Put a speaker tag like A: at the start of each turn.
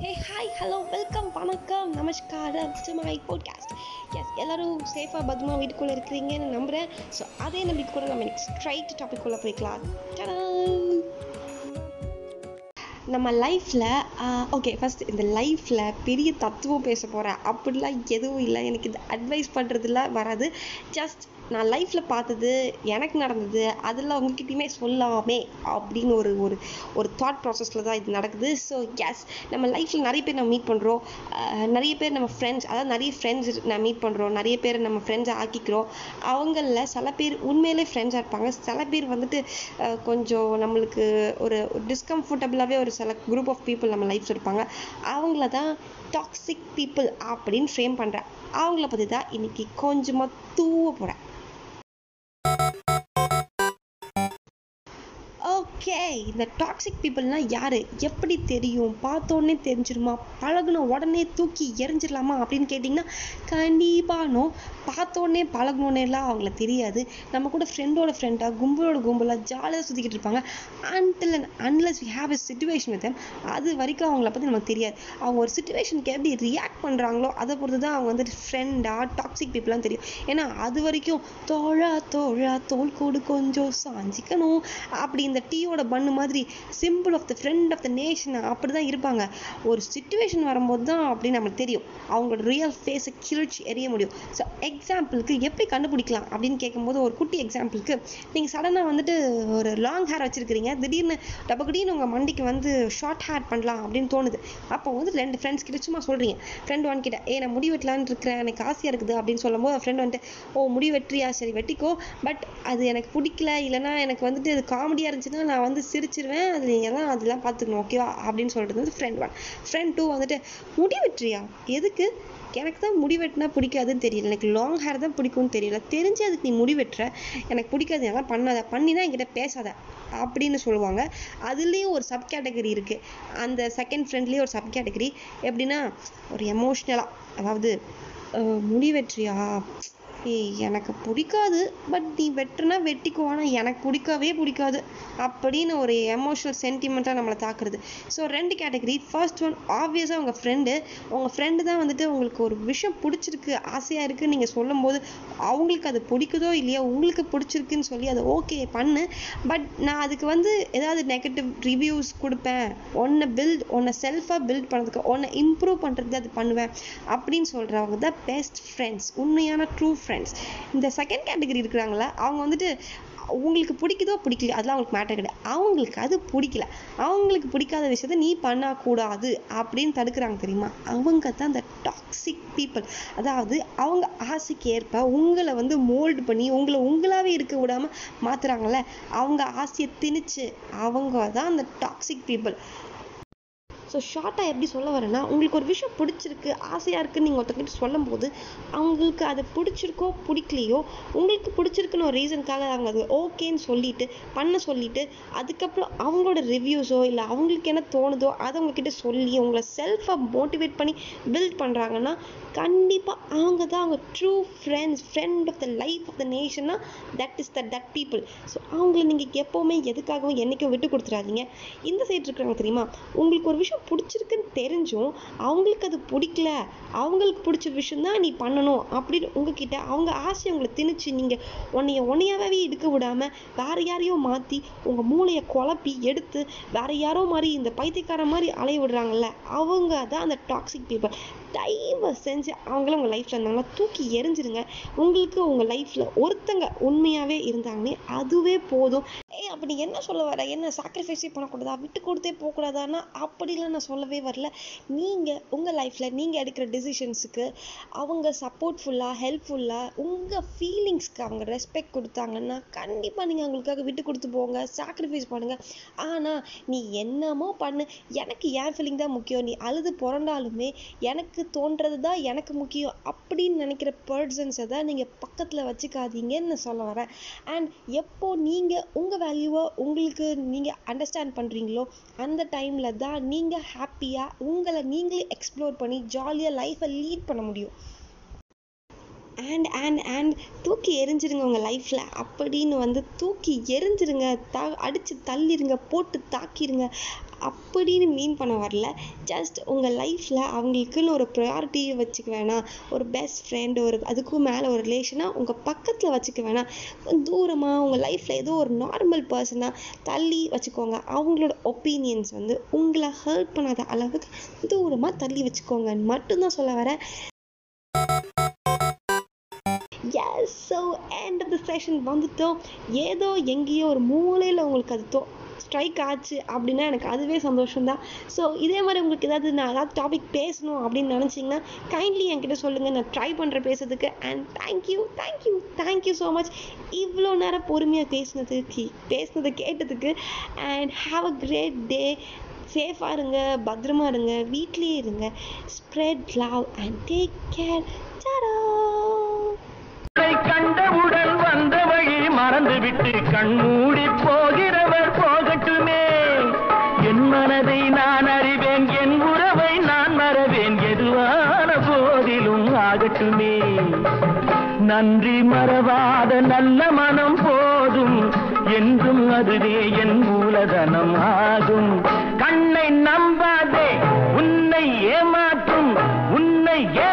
A: Hey hi hello welcome வணக்கம் நமஸ்காரம் to podcast S எல்லோரும் சேஃபாக பத்மா வீட்டுக்குள்ளே இருக்கிறீங்கன்னு நம்புகிறேன் ஸோ அதே நம்பிக்கை கூட நம்ம இன்னைக்கு ஸ்ட்ரைட் டாபிக் போய்க்கலாம். நம்ம லைஃப்பில் ஓகே ஃபஸ்ட் இந்த லைஃப்பில் பெரிய தத்துவம் பேச போகிறேன் அப்படிலாம் எதுவும் இல்லை. எனக்கு இந்த அட்வைஸ் பண்ணுறதுல வராது. ஜஸ்ட் நான் லைஃப்பில் பார்த்தது எனக்கு நடந்தது அதில் உங்ககிட்டயுமே சொல்லாமே அப்படின்னு ஒரு ஒரு ஒரு தாட் ப்ராசஸில் தான் இது நடக்குது. ஸோ எஸ் நம்ம லைஃப்பில் நிறைய பேர் நம்ம மீட் பண்ணுறோம் நிறைய பேர் நம்ம ஃப்ரெண்ட்ஸ் அதாவது நிறைய ஃப்ரெண்ட்ஸ் நான் மீட் பண்ணுறோம் நிறைய பேர் நம்ம ஃப்ரெண்ட்ஸ் ஆக்கிக்கிறோம். அவங்களில் சில பேர் உண்மையிலே ஃப்ரெண்ட்ஸாக இருப்பாங்க. சில பேர் வந்துட்டு கொஞ்சம் நம்மளுக்கு ஒரு டிஸ்கம்ஃபர்டபுளாகவே ஒரு சில குரூப் ஆஃப் பீப்புள் நம்ம லைஃப்பில் இருப்பாங்க. அவங்கள தான் டாக்ஸிக் பீப்புள் அப்படின்னு ஃப்ரேம் பண்ணுறேன் அவங்கள பற்றி தான் இன்றைக்கி கொஞ்சமாக தூவ போகிறேன் இந்த டாக்ஸிக் பீப்புள்னால் யார்? எப்படி தெரியும்? பார்த்தோன்னே தெரிஞ்சிருமா? பழகுன உடனே தூக்கி எறிஞ்சிடலாமா அப்படின்னு கேட்டிங்கன்னா கண்டிப்பானோ நோ பார்த்தோன்னே பழகணுன்னேலாம் அவங்கள தெரியாது. நம்ம கூட ஃப்ரெண்டோட ஃப்ரெண்டாக கும்பலோட கும்பலாக ஜாலியாக சுற்றிக்கிட்டு இருப்பாங்க. Until and unless we have a situation with அது வரைக்கும் அவங்கள பற்றி நமக்கு தெரியாது. அவங்க ஒரு சுச்சுவேஷனுக்கு எப்படி ரியாக்ட் பண்ணுறாங்களோ அதை பொறுத்து தான் அவங்க வந்துட்டு ஃப்ரெண்டாக டாக்ஸிக் பீப்புளாக தெரியும். ஏன்னா அது வரைக்கும் தோழா தோழா தோல் கூடு கொஞ்சம் சாஞ்சிக்கணும். அப்படி இந்த டீயோட பண்ணு மாதிரி simple of the friend of the nation அப்படி தான் இருப்பாங்க. ஒரு சுச்சுவேஷன் வரும்போது தான் அப்படின்னு நம்மளுக்கு தெரியும். அவங்களோட ரியல் ஃபேஸை கிழிச்சு எரிய முடியும். ஸோ எக்ஸாம்பிளுக்கு எப்படி கண்டுபிடிக்கலாம் அப்படின்னு கேட்கும்போது ஒரு குட்டி எக்ஸாம்பிளுக்கு நீங்கள் சடனாக வந்துட்டு ஒரு லாங் ஹேர் வச்சுருக்கிறீங்க. திடீர்னு டபக்குடின்னு உங்கள் மண்டிக்கு வந்து ஷார்ட் ஹேர் பண்ணலாம் அப்படின்னு தோணுது. அப்போ வந்து ரெண்டு ஃப்ரெண்ட்ஸ் கிட்ட சும்மா சொல்கிறீங்க ஃப்ரெண்ட் ஒன் கிட்ட ஏ நான் முடி வெட்டலான்னு இருக்கிறேன். எனக்கு ஆசையாக இருக்குது. அப்படின்னு சொல்லும்போது ஃப்ரெண்ட் வந்துட்டு ஓ முடி வெட்டுறியா? சரி வெட்டிக்கோ. பட் அது எனக்கு பிடிக்கல. இல்லைன்னா எனக்கு வந்துட்டு அது காமெடியாக இருந்துச்சுன்னா நான் வந்து சிரிச்சிருவேன் அது நீங்கள் அதெல்லாம் பார்த்துக்கணும் ஓகேவா அப்படின்னு சொல்கிறது வந்து ஃப்ரெண்ட் ஒன் ஃப்ரெண்ட் டூ வந்துட்டு முடி வெட்டுறியா? எதுக்கு? எனக்கு தான் முடி வெட்டினா பிடிக்காதுன்னு தெரியல. எனக்கு லாங் ஹேர் தான் பிடிக்கும்னு தெரியல. தெரிஞ்சு அதுக்கு நீ முடி வெட்டுற. எனக்கு பிடிக்காது எல்லாம் பண்ணாத. பண்ணினா என்கிட்ட பேசாத. அப்படின்னு சொல்லுவாங்க. அதுலேயும் ஒரு சப் கேட்டகரி இருக்குது அந்த செகண்ட் ஃப்ரெண்ட்லேயே ஒரு சப் கேட்டகரி எப்படின்னா ஒரு எமோஷ்னலாக அதாவது முடி வெட்டுறியா? ஏய் எனக்கு பிடிக்காது. பட் நீ வெட்டுனா வெட்டிக்கோ ஆனால் எனக்கு பிடிக்கவே பிடிக்காது. அப்படின்னு ஒரு எமோஷனல் சென்டிமெண்ட்டாக நம்மளை தாக்குறது. ஸோ ரெண்டு கேட்டகரி ஃபர்ஸ்ட் ஒன் ஆப்வியஸாக உங்கள் ஃப்ரெண்டு உங்கள் ஃப்ரெண்டு தான் வந்துட்டு உங்களுக்கு ஒரு விஷயம் பிடிச்சிருக்கு ஆசையாக இருக்குன்னு நீங்கள் சொல்லும்போது அவங்களுக்கு அது பிடிக்குதோ இல்லையோ உங்களுக்கு பிடிச்சிருக்குன்னு சொல்லி அதை ஓகே பண்ணு. பட் நான் அதுக்கு வந்து ஏதாவது நெகட்டிவ் ரிவ்யூஸ் கொடுப்பேன். ஒன்றை பில்ட் ஒன்றை செல்ஃபாக பில்ட் பண்ணுறதுக்கு ஒன்றை இம்ப்ரூவ் பண்ணுறது அது பண்ணுவேன். அப்படின்னு சொல்கிறவங்க தான் பெஸ்ட் ஃப்ரெண்ட்ஸ் உண்மையான ட்ரூ ஃப்ரெண்ட்ஸ் இந்த செகண்ட் கேட்டகரி இருக்கிறாங்களா அவங்க வந்துட்டு உங்களுக்கு பிடிக்குதோ பிடிக்கல அதெல்லாம் அவங்களுக்கு மேட்டர் கிடையாது. அவங்களுக்கு அது பிடிக்கல. அவங்களுக்கு பிடிக்காத விஷயத்த நீ பண்ணக்கூடாது அப்படின்னு தடுக்கிறாங்க தெரியுமா? அவங்க தான் இந்த டாக்ஸிக் பீப்புள் அதாவது அவங்க ஆசைக்கு ஏற்ப உங்களை வந்து மோல்டு பண்ணி உங்களை உங்களாவே இருக்க விடாமல் மாத்துறாங்கல்ல அவங்க ஆசையை திணிச்சு அவங்க தான் அந்த டாக்ஸிக் பீப்புள் ஸோ ஷார்ட்டாக எப்படி சொல்ல வரேன்னா உங்களுக்கு ஒரு விஷயம் பிடிச்சிருக்கு ஆசையாக இருக்குன்னு நீங்கள் ஒருத்தங்கிட்ட சொல்லும்போது அவங்களுக்கு அது பிடிச்சிருக்கோ பிடிக்கலையோ உங்களுக்கு பிடிச்சிருக்குன்னு ஒரு ரீசனுக்காக அவங்க அது ஓகேன்னு சொல்லிட்டு பண்ண சொல்லிட்டு அதுக்கப்புறம் அவங்களோட ரிவ்யூஸோ இல்லை அவங்களுக்கு என்ன தோணுதோ அதை உங்ககிட்ட சொல்லி உங்களை செல்ஃபாக மோட்டிவேட் பண்ணி பில்ட் பண்ணுறாங்கன்னா கண்டிப்பாக அவங்க தான் அவங்க true friends friend of the life of the நேஷன்னா that is the that people so அவங்கள நீங்கள் எப்போவுமே எதுக்காகவும் என்றைக்கும் விட்டு கொடுத்துறாதீங்க இந்த சைடு இருக்கிறாங்க தெரியுமா? உங்களுக்கு ஒரு விஷயம் பிடிச்சிருக்குன்னு தெரிஞ்சும் அவங்களுக்கு அது பிடிக்கல அவங்களுக்கு பிடிச்ச விஷயம் தான் நீ பண்ணணும் அப்படின்னு உங்ககிட்ட அவங்க ஆசையை உங்களை திணிச்சு நீங்கள் உன்னைய உன்னையாவே எடுக்க விடாமல் வேறு யாரையோ மாற்றி உங்கள் மூளையை குழப்பி எடுத்து வேற யாரோ மாதிரி இந்த பைத்தியக்கார மாதிரி அலைய விடுறாங்கல்ல அவங்க தான் அந்த டாக்ஸிக் பீப்புள் தயவு செஞ்சு அவங்களும் உங்கள் லைஃப்பில் இருந்தாங்கன்னா தூக்கி எரிஞ்சிருங்க உங்களுக்கு உங்கள் லைஃப்பில் ஒருத்தங்க உண்மையாகவே இருந்தாங்கன்னே அதுவே போதும். ஏய் அப்படி என்ன சொல்ல வர? என்ன சாக்ரிஃபைஸே பண்ணக்கூடாதா? விட்டு கொடுத்தே போகக்கூடாதான்னா? அப்படிலாம் நான் சொல்லவே வரல. நீங்கள் உங்கள் லைஃப்பில் நீங்கள் எடுக்கிற டிசிஷன்ஸுக்கு அவங்க சப்போர்ட்ஃபுல்லாக ஹெல்ப்ஃபுல்லாக உங்கள் ஃபீலிங்ஸ்க்கு அவங்க ரெஸ்பெக்ட் கொடுத்தாங்கன்னா கண்டிப்பாக நீங்கள் அவங்களுக்காக விட்டு கொடுத்து போங்க சாக்ரிஃபைஸ் பண்ணுங்கள் ஆனால் நீ என்னமோ பண்ணு. எனக்கு என் ஃபீலிங் தான் முக்கியம். நீ அழுது புரண்டாலுமே எனக்கு தோன்றது தான் எனக்கு முக்கியம். அப்படின்னு நினைக்கிற பர்சன்ஸை தான் நீங்கள் பக்கத்தில் வச்சுக்காதீங்கன்னு நான் சொல்ல வரேன். அண்ட் எப்போ நீங்கள் உங்கள் வேல்யூவை உங்களுக்கு நீங்கள் அண்டர்ஸ்டாண்ட் பண்ணுறீங்களோ அந்த டைமில் தான் நீங்கள் ஹாப்பியாக உங்களை நீங்களே எக்ஸ்ப்ளோர் பண்ணி ஜாலியாக லைஃப்பை லீட் பண்ண முடியும். அண்ட் அண்ட் அண்ட் தூக்கி எரிஞ்சிருங்க உங்கள் லைஃப்பில் அப்படின்னு வந்து தூக்கி எரிஞ்சிருங்க த அடித்து தள்ளிடுங்க போட்டு தாக்கிடுங்க அப்படின்னு மீன் பண்ண வரல. ஜஸ்ட் உங்கள் லைஃப்பில் அவங்களுக்குன்னு ஒரு ப்ரையாரிட்டியை வச்சுக்க வேணாம். ஒரு பெஸ்ட் ஃப்ரெண்டு ஒரு அதுக்கும் மேலே ஒரு ரிலேஷனாக உங்கள் பக்கத்தில் வச்சுக்க வேணாம். தூரமாக உங்கள் லைஃப்பில் ஏதோ ஒரு நார்மல் பர்சனாக தள்ளி வச்சுக்கோங்க. அவங்களோட ஒப்பீனியன்ஸ் வந்து உங்களை ஹர்ட் பண்ணாத அளவுக்கு தூரமாக தள்ளி வச்சுக்கோங்கன்னு மட்டும்தான் சொல்ல வரேன். Yes so end of the session வந்துட்டோம். ஏதோ எங்கேயோ ஒரு மூலையில் உங்களுக்கு அது தோ ஸ்ட்ரைக் ஆச்சு அப்படின்னா எனக்கு அதுவே சந்தோஷம்தான். ஸோ இதே மாதிரி உங்களுக்கு ஏதாவது நான் ஏதாவது டாபிக் பேசணும் அப்படின்னு நினச்சிங்கன்னா கைண்ட்லி என்கிட்ட சொல்லுங்கள் நான் ட்ரை பண்ணுற பேசுறதுக்கு. And thank you thank you thank you so much இவ்வளோ நேரம் பொறுமையாக பேசினதுக்கு பேசினதை கேட்டதுக்கு and have a great day சேஃபாக இருங்க பத்திரமா இருங்க வீட்லேயே இருங்க. Spread love and take care tata
B: கண்டவுடன் வந்த வழி மறந்துவிட்டு கண்மூடி போகிறவர் போகட்டுமே. என் மனதை நான் அறிவேன் என் உறவை நான் மறவேன். எதுவான போதிலும் ஆகட்டுமே. நன்றி மறவாத நல்ல மனம் போதும். என்றும் அதுவே என் மூலதனம் ஆகும். கண்ணை நம்பாதே உன்னை ஏமாற்றும் உன்னை ஏ